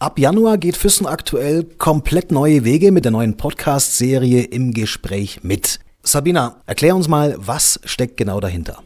Ab Januar geht Füssen aktuell komplett neue Wege mit der neuen Podcast-Serie im Gespräch mit. Sabina, erklär uns mal, was steckt genau dahinter?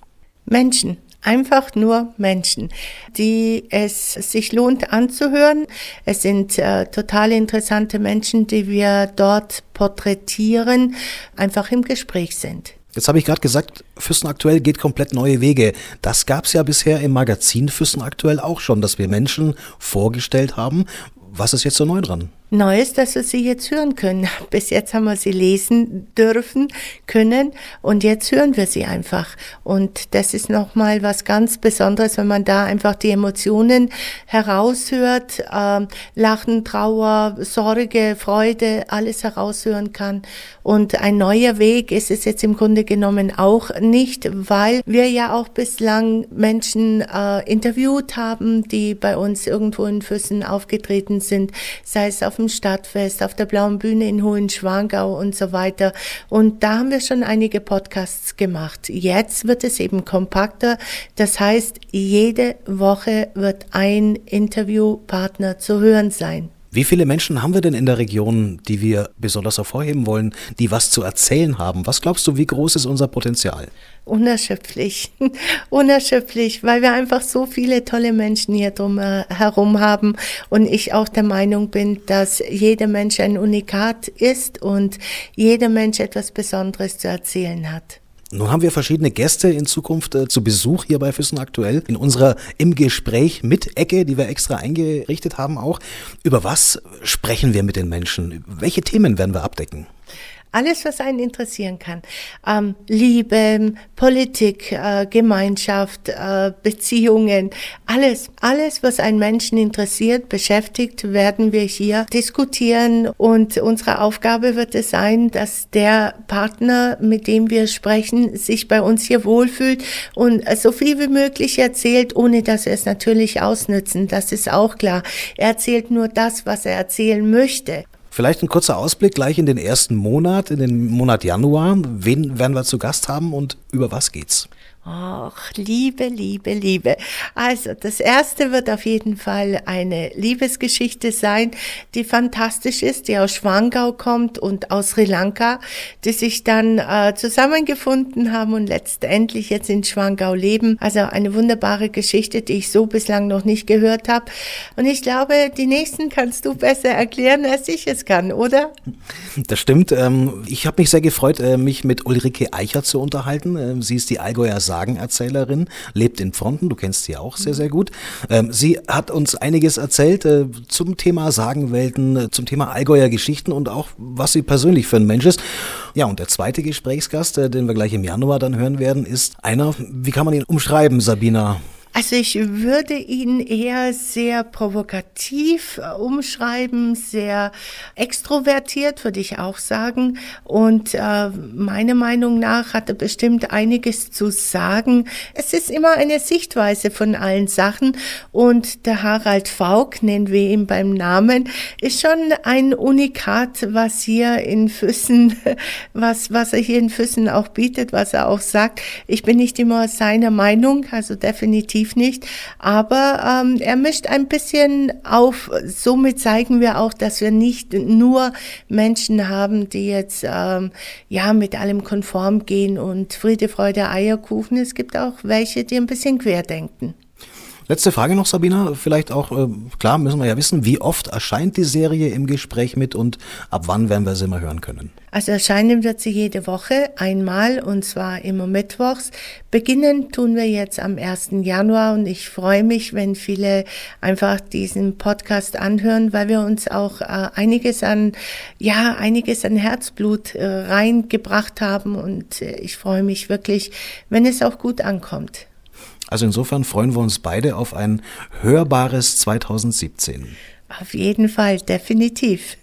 Menschen. Einfach nur Menschen, die es sich lohnt anzuhören. Es sind äh, total interessante Menschen, die wir dort porträtieren, einfach im Gespräch sind. Jetzt habe ich gerade gesagt, Füssen aktuell geht komplett neue Wege. Das gab es ja bisher im Magazin Füssen aktuell auch schon, dass wir Menschen vorgestellt haben. Was ist jetzt so neu dran? Neu ist, dass wir sie jetzt hören können. Bis jetzt haben wir sie lesen dürfen, können und jetzt hören wir sie einfach. Und das ist nochmal was ganz Besonderes, wenn man da einfach die Emotionen heraushört, äh, Lachen, Trauer, Sorge, Freude, alles heraushören kann. Und ein neuer Weg ist es jetzt im Grunde genommen auch nicht, weil wir ja auch bislang Menschen äh, interviewt haben, die bei uns irgendwo in Füssen aufgetreten sind, sei es auf dem Stadtfest, auf der Blauen Bühne in Hohenschwangau und so weiter. Und da haben wir schon einige Podcasts gemacht. Jetzt wird es eben kompakter. Das heißt, jede Woche wird ein Interviewpartner zu hören sein. Wie viele Menschen haben wir denn in der Region, die wir besonders hervorheben wollen, die was zu erzählen haben? Was glaubst du, wie groß ist unser Potenzial? Unerschöpflich, unerschöpflich, weil wir einfach so viele tolle Menschen hier drum äh, herum haben und ich auch der Meinung bin, dass jeder Mensch ein Unikat ist und jeder Mensch etwas Besonderes zu erzählen hat. Nun haben wir verschiedene Gäste in Zukunft äh, zu Besuch hier bei Füssen aktuell in unserer im Gespräch mit Ecke, die wir extra eingerichtet haben auch. Über was sprechen wir mit den Menschen? Welche Themen werden wir abdecken? Alles, was einen interessieren kann. Ähm, Liebe, Politik, äh, Gemeinschaft, äh, Beziehungen, alles, alles, was einen Menschen interessiert, beschäftigt, werden wir hier diskutieren. Und unsere Aufgabe wird es sein, dass der Partner, mit dem wir sprechen, sich bei uns hier wohlfühlt und so viel wie möglich erzählt, ohne dass wir es natürlich ausnützen. Das ist auch klar. Er erzählt nur das, was er erzählen möchte. Vielleicht ein kurzer Ausblick gleich in den ersten Monat, in den Monat Januar. Wen werden wir zu Gast haben und über was geht's? Ach, Liebe, Liebe, Liebe. Also, das erste wird auf jeden Fall eine Liebesgeschichte sein, die fantastisch ist, die aus Schwangau kommt und aus Sri Lanka, die sich dann äh, zusammengefunden haben und letztendlich jetzt in Schwangau leben. Also eine wunderbare Geschichte, die ich so bislang noch nicht gehört habe. Und ich glaube, die nächsten kannst du besser erklären, als ich es kann, oder? Das stimmt. Ähm, ich habe mich sehr gefreut, äh, mich mit Ulrike Eicher zu unterhalten. Ähm, sie ist die Allgäuer Sagenerzählerin, lebt in Fronten, du kennst sie auch sehr, sehr gut. Ähm, sie hat uns einiges erzählt äh, zum Thema Sagenwelten, äh, zum Thema Allgäuer Geschichten und auch, was sie persönlich für ein Mensch ist. Ja, und der zweite Gesprächsgast, äh, den wir gleich im Januar dann hören werden, ist einer, wie kann man ihn umschreiben, Sabina? Also ich würde ihn eher sehr provokativ äh, umschreiben, sehr extrovertiert, würde ich auch sagen. Und äh, meiner Meinung nach hat er bestimmt einiges zu sagen. Es ist immer eine Sichtweise von allen Sachen. Und der Harald Faulk, nennen wir ihn beim Namen, ist schon ein Unikat, was hier in Füssen, was, was er hier in Füssen auch bietet, was er auch sagt. Ich bin nicht immer seiner Meinung, also definitiv definitiv nicht. Aber ähm, er mischt ein bisschen auf. Somit zeigen wir auch, dass wir nicht nur Menschen haben, die jetzt ähm, ja mit allem konform gehen und Friede, Freude, Eierkuchen. Es gibt auch welche, die ein bisschen querdenken. Letzte Frage noch, Sabina. Vielleicht auch, äh, klar, müssen wir ja wissen, wie oft erscheint die Serie im Gespräch mit und ab wann werden wir sie mal hören können? Also erscheinen wird sie jede Woche einmal und zwar immer mittwochs. Beginnen tun wir jetzt am 1. Januar und ich freue mich, wenn viele einfach diesen Podcast anhören, weil wir uns auch äh, einiges an, ja, einiges an Herzblut äh, reingebracht haben und äh, ich freue mich wirklich, wenn es auch gut ankommt. Also insofern freuen wir uns beide auf ein hörbares 2017. Auf jeden Fall, definitiv.